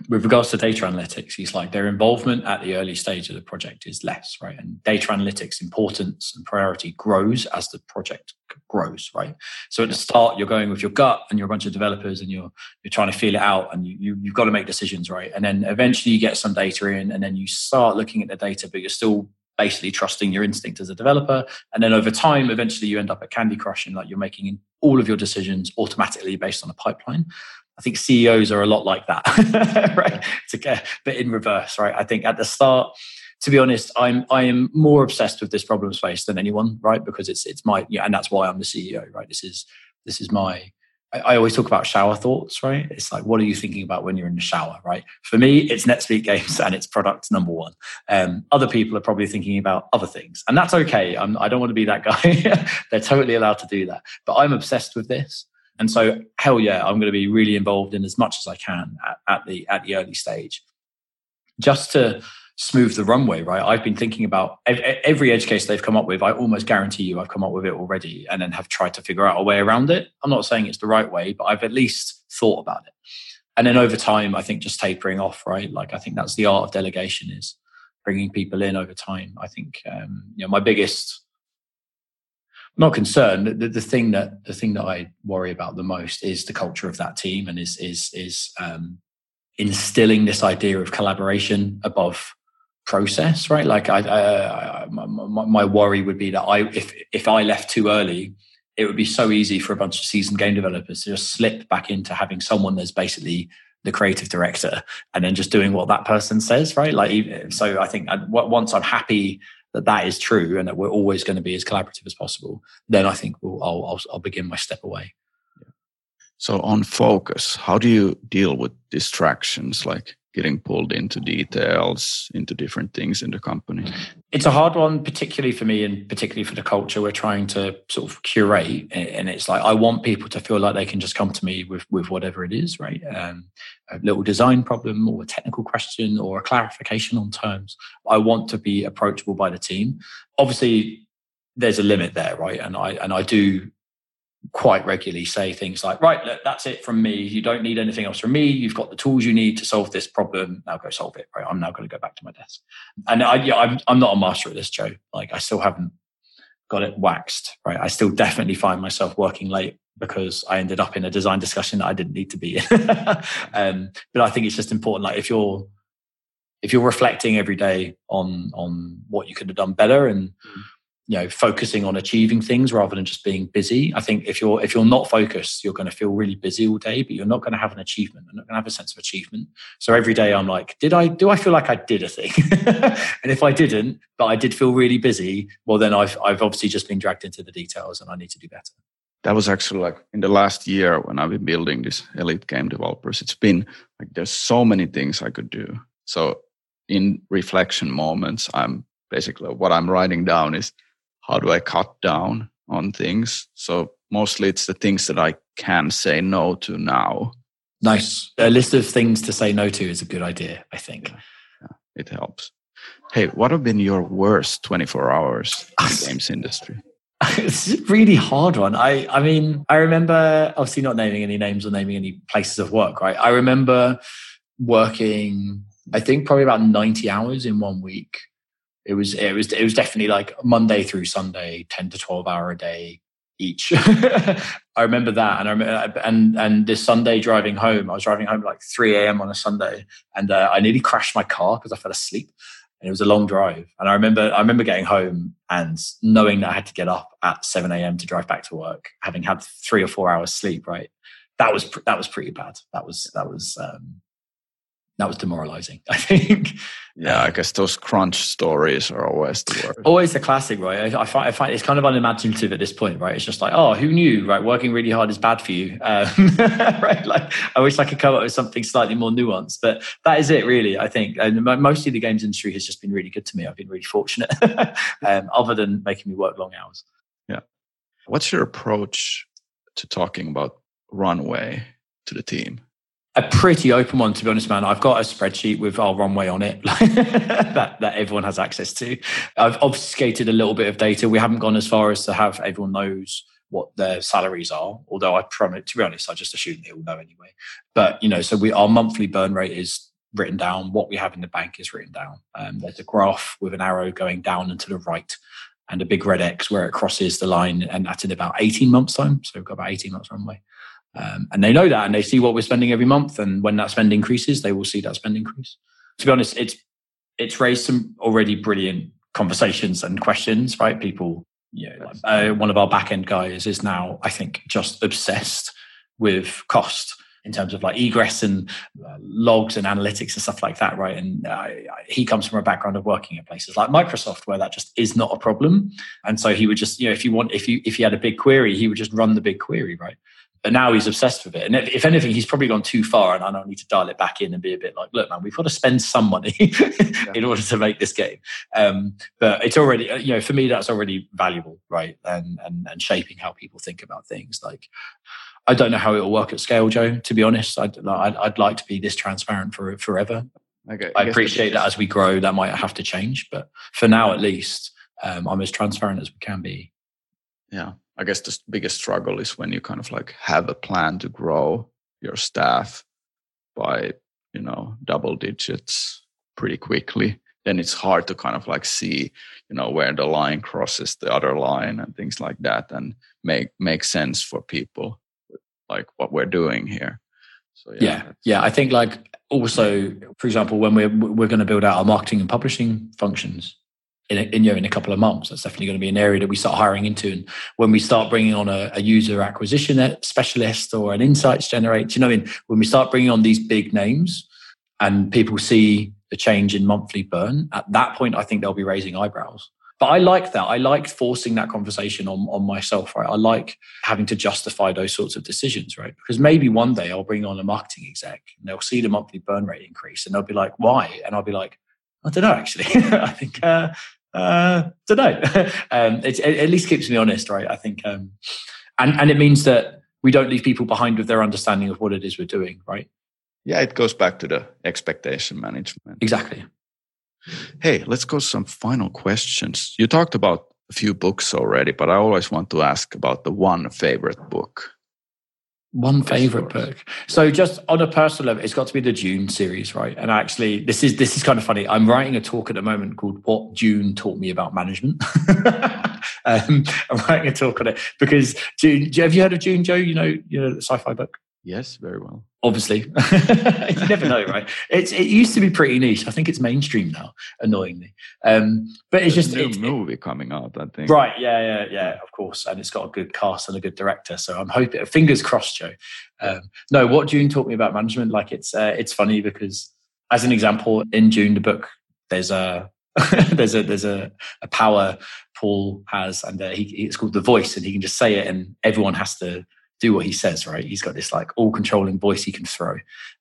with regards to data analytics, he's like their involvement at the early stage of the project is less, right? And data analytics importance and priority grows as the project grows, right? So at the start, you're going with your gut and you're a bunch of developers and you're you're trying to feel it out and you, you you've got to make decisions, right? And then eventually you get some data in and then you start looking at the data, but you're still basically trusting your instinct as a developer. And then over time, eventually you end up at Candy Crush and like you're making all of your decisions automatically based on a pipeline. I think CEOs are a lot like that, right? To get, but in reverse, right? I think at the start, to be honest, I'm I am more obsessed with this problem space than anyone, right? Because it's it's my yeah, and that's why I'm the CEO, right? This is this is my I, always talk about shower thoughts, right? It's like, what are you thinking about when you're in the shower, right? For me, it's NetSpeak Games and it's product number one. Um, other people are probably thinking about other things, and that's okay. I'm, I do not want to be that guy. They're totally allowed to do that. But I'm obsessed with this. And so, hell yeah, I'm going to be really involved in as much as I can at, at the at the early stage, just to smooth the runway, right? I've been thinking about every edge case they've come up with. I almost guarantee you I've come up with it already and then have tried to figure out a way around it. I'm not saying it's the right way, but I've at least thought about it. And then over time, I think just tapering off, right? Like I think that's the art of delegation is bringing people in over time. I think, um, you know, my biggest, not concerned. The, the thing that the thing that I worry about the most is the culture of that team and is is is um, instilling this idea of collaboration above process, right? Like I, my, my, worry would be that I, if if I left too early, it would be so easy for a bunch of seasoned game developers to just slip back into having someone that's basically the creative director and then just doing what that person says, right? Like, so I think I, once I'm happy that that is true and that we're always going to be as collaborative as possible, then I think we'll, I'll, I'll, I'll begin my step away. So on focus, how do you deal with distractions like getting pulled into details, into different things in the company? It's a hard one, particularly for me and particularly for the culture we're trying to sort of curate. And it's like I want people to feel like they can just come to me with with whatever it is, right? Um, a little design problem or a technical question or a clarification on terms. I want to be approachable by the team. Obviously, there's a limit there, right? And I and I do quite regularly say things like, right, look, that's it from me. You don't need anything else from me. You've got the tools you need to solve this problem. Now go solve it. Right. I'm now going to go back to my desk. And I, yeah, I'm, I'm not a master at this, Joe. Like I still haven't got it waxed. Right. I still definitely find myself working late because I ended up in a design discussion that I didn't need to be in. um, but I think it's just important. Like if you're, if you're reflecting every day on on what you could have done better and mm you know focusing on achieving things rather than just being busy. I think if you're if you're not focused you're going to feel really busy all day but you're not going to have an achievement. You're not going to have a sense of achievement. So every day i'm like did i do i feel like i did a thing? And if i didn't but i did feel really busy well then i've i've obviously just been dragged into the details and i need to do better. That was actually like in the last year when i've been building this elite game developers it's been like there's so many things i could do. So in reflection moments i'm basically what i'm writing down is how do I cut down on things? So mostly it's the things that I can say no to now. Nice. A list of things to say no to is a good idea, I think. Yeah, it helps. Hey, what have been your worst 24 hours in the games industry? it's a really hard one. I I mean, I remember obviously not naming any names or naming any places of work, right? I remember working, I think probably about 90 hours in one week it was it was it was definitely like Monday through Sunday, ten to twelve hour a day each. I remember that, and I remember, and and this Sunday driving home, I was driving home like three a.m. on a Sunday, and uh, I nearly crashed my car because I fell asleep. And it was a long drive, and I remember I remember getting home and knowing that I had to get up at seven a.m. to drive back to work, having had three or four hours sleep. Right, that was that was pretty bad. That was that was um, that was demoralizing. I think. Yeah, I guess those crunch stories are always the worst. Always the classic, right? I, I, find, I find it's kind of unimaginative at this point, right? It's just like, oh, who knew, right? Working really hard is bad for you, um, right? Like, I wish I could come up with something slightly more nuanced, but that is it, really. I think, and mostly the games industry has just been really good to me. I've been really fortunate, um, other than making me work long hours. Yeah. What's your approach to talking about runway to the team? A pretty open one to be honest man. I've got a spreadsheet with our runway on it that, that everyone has access to. I've obfuscated a little bit of data. We haven't gone as far as to have everyone knows what their salaries are although i promise to be honest i just assume they all know anyway. But you know so we our monthly burn rate is written down. What we have in the bank is written down. Um, there's a graph with an arrow going down and to the right and a big red x where it crosses the line and that's in about 18 months time. So we've got about 18 months runway um, and they know that and they see what we're spending every month. And when that spend increases, they will see that spend increase. To be honest, it's it's raised some already brilliant conversations and questions, right? People, you know, uh, one of our back end guys is now, I think, just obsessed with cost in terms of like egress and uh, logs and analytics and stuff like that, right? And uh, he comes from a background of working at places like Microsoft where that just is not a problem. And so he would just, you know, if you want, if you if you had a big query, he would just run the big query, right? But now he's obsessed with it. And if, if, anything, he's probably gone too far. And I don't need to dial it back in and be a bit like, look, man, we've got to spend some money in order to make this game. Um, but it's already, uh, you know, for me, that's already valuable, right? And, and, and shaping how people think about things. Like, I don't know how it will work at scale, Joe, to be honest. I'd, I'd, I'd like to be this transparent for forever. Okay, I, I appreciate that as we grow, that might have to change. But for now, at least, um, I'm as transparent as we can be. Yeah. I guess the biggest struggle is when you kind of like have a plan to grow your staff by, you know, double digits pretty quickly. Then it's hard to kind of like see, you know, where the line crosses the other line and things like that and make make sense for people like what we're doing here. So yeah, yeah, yeah. I think like also, for example, when we're we're going to build out our marketing and publishing functions, in, a, in, you know, in a couple of months. That's definitely going to be an area that we start hiring into. And when we start bringing on a, a user acquisition specialist or an insights generator, you know, when we start bringing on these big names and people see the change in monthly burn, at that point, I think they'll be raising eyebrows. But I like that. I like forcing that conversation on, on myself, right? I like having to justify those sorts of decisions, right? Because maybe one day I'll bring on a marketing exec and they'll see the monthly burn rate increase and they'll be like, why? And I'll be like, I don't know, actually. I think, uh, uh, don't know. um, it, it, at least keeps me honest, right? I think, um, and, and it means that we don't leave people behind with their understanding of what it is we're doing, right? Yeah, it goes back to the expectation management. Exactly. Hey, let's go some final questions. You talked about a few books already, but I always want to ask about the one favorite book. One favorite book. So just on a personal level, it's got to be the Dune series, right? And actually, this is this is kind of funny. I'm writing a talk at the moment called "What Dune Taught Me About Management." um, I'm writing a talk on it because Dune. Have you heard of Dune, Joe? You know, you know the sci-fi book. Yes, very well. Obviously, you never know, right? It's it used to be pretty niche. I think it's mainstream now, annoyingly. Um, but it's There's just a new it, movie coming out. I think. Right. Yeah. Yeah. Yeah. Of course. And it's got a good cast and a good director. So I'm hoping. Fingers crossed, Joe. Um, no, what Dune taught me about management, like it's uh, it's funny because, as an example, in Dune the book, there's a there's a there's a, a power Paul has, and uh, he, it's called the voice, and he can just say it, and everyone has to do what he says. Right? He's got this like all controlling voice he can throw,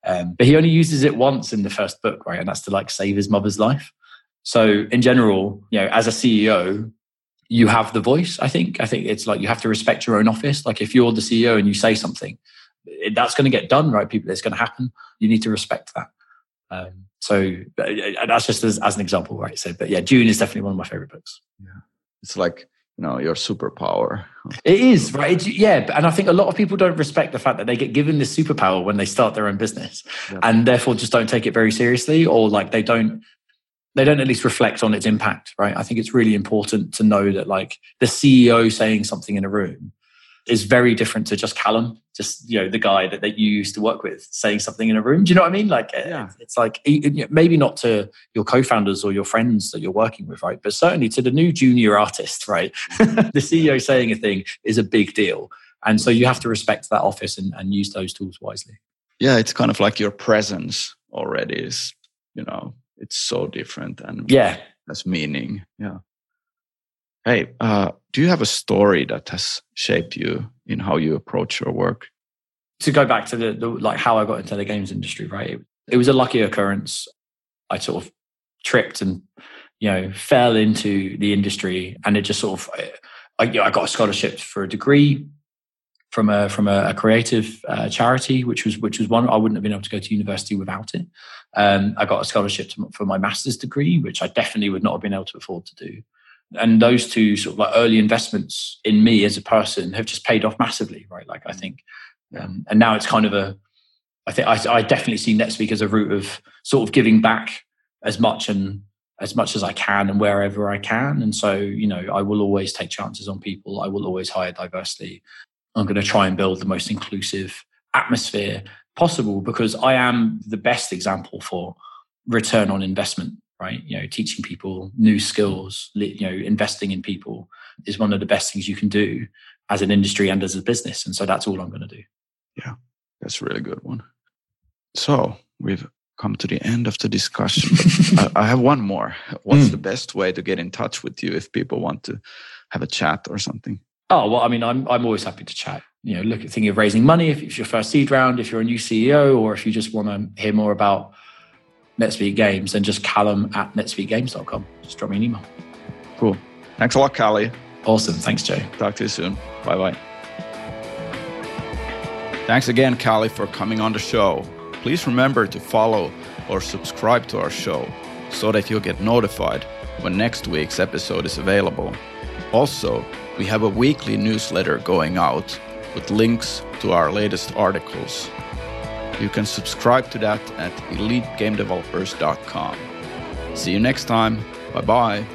um, but he only uses it once in the first book, right? And that's to like save his mother's life. So in general, you know, as a CEO, you have the voice. I think. I think it's like you have to respect your own office. Like if you're the CEO and you say something, that's going to get done, right? People, it's going to happen. You need to respect that. Um, so that's just as, as, an example, right? So, but yeah, Dune is definitely one of my favorite books. Yeah, it's like you know your superpower. It is right. It's, yeah, and I think a lot of people don't respect the fact that they get given this superpower when they start their own business, yeah. and therefore just don't take it very seriously, or like they don't they don't at least reflect on its impact, right? I think it's really important to know that like the CEO saying something in a room is very different to just Callum, just you know the guy that, that you used to work with saying something in a room. Do you know what I mean? Like yeah. it's like maybe not to your co-founders or your friends that you're working with, right? But certainly to the new junior artist, right? the CEO saying a thing is a big deal, and so you have to respect that office and, and use those tools wisely. Yeah, it's kind of like your presence already is, you know, it's so different and yeah, that's meaning. Yeah. Hey, uh, do you have a story that has shaped you in how you approach your work? To go back to the, the like how I got into the games industry, right? It, it was a lucky occurrence. I sort of tripped and you know fell into the industry, and it just sort of I, you know, I got a scholarship for a degree from a from a, a creative uh, charity, which was which was one I wouldn't have been able to go to university without it. Um, I got a scholarship to, for my master's degree, which I definitely would not have been able to afford to do. And those two sort of like early investments in me as a person have just paid off massively, right? Like I think, um, and now it's kind of a, I think I, I definitely see NetSpeak as a route of sort of giving back as much and as much as I can and wherever I can. And so, you know, I will always take chances on people. I will always hire diversity. I'm going to try and build the most inclusive atmosphere possible because I am the best example for return on investment right? You know, teaching people new skills, you know, investing in people is one of the best things you can do as an industry and as a business. And so that's all I'm going to do. Yeah, that's a really good one. So we've come to the end of the discussion. I, I, have one more. What's mm. the best way to get in touch with you if people want to have a chat or something? Oh well, I mean, I'm I'm always happy to chat. You know, look at thinking of raising money if it's your first seed round, if you're a new CEO, or if you just want to hear more about NetSpeak Games, then just callum at netspeakgames.com. Just drop me an email. Cool. Thanks a lot, Callie. Awesome. Thanks, Joe. Talk to you soon. Bye bye. Thanks again, Callie, for coming on the show. Please remember to follow or subscribe to our show so that you'll get notified when next week's episode is available. Also, we have a weekly newsletter going out with links to our latest articles you can subscribe to that at elitegamedevelopers.com. See you next time. Bye bye.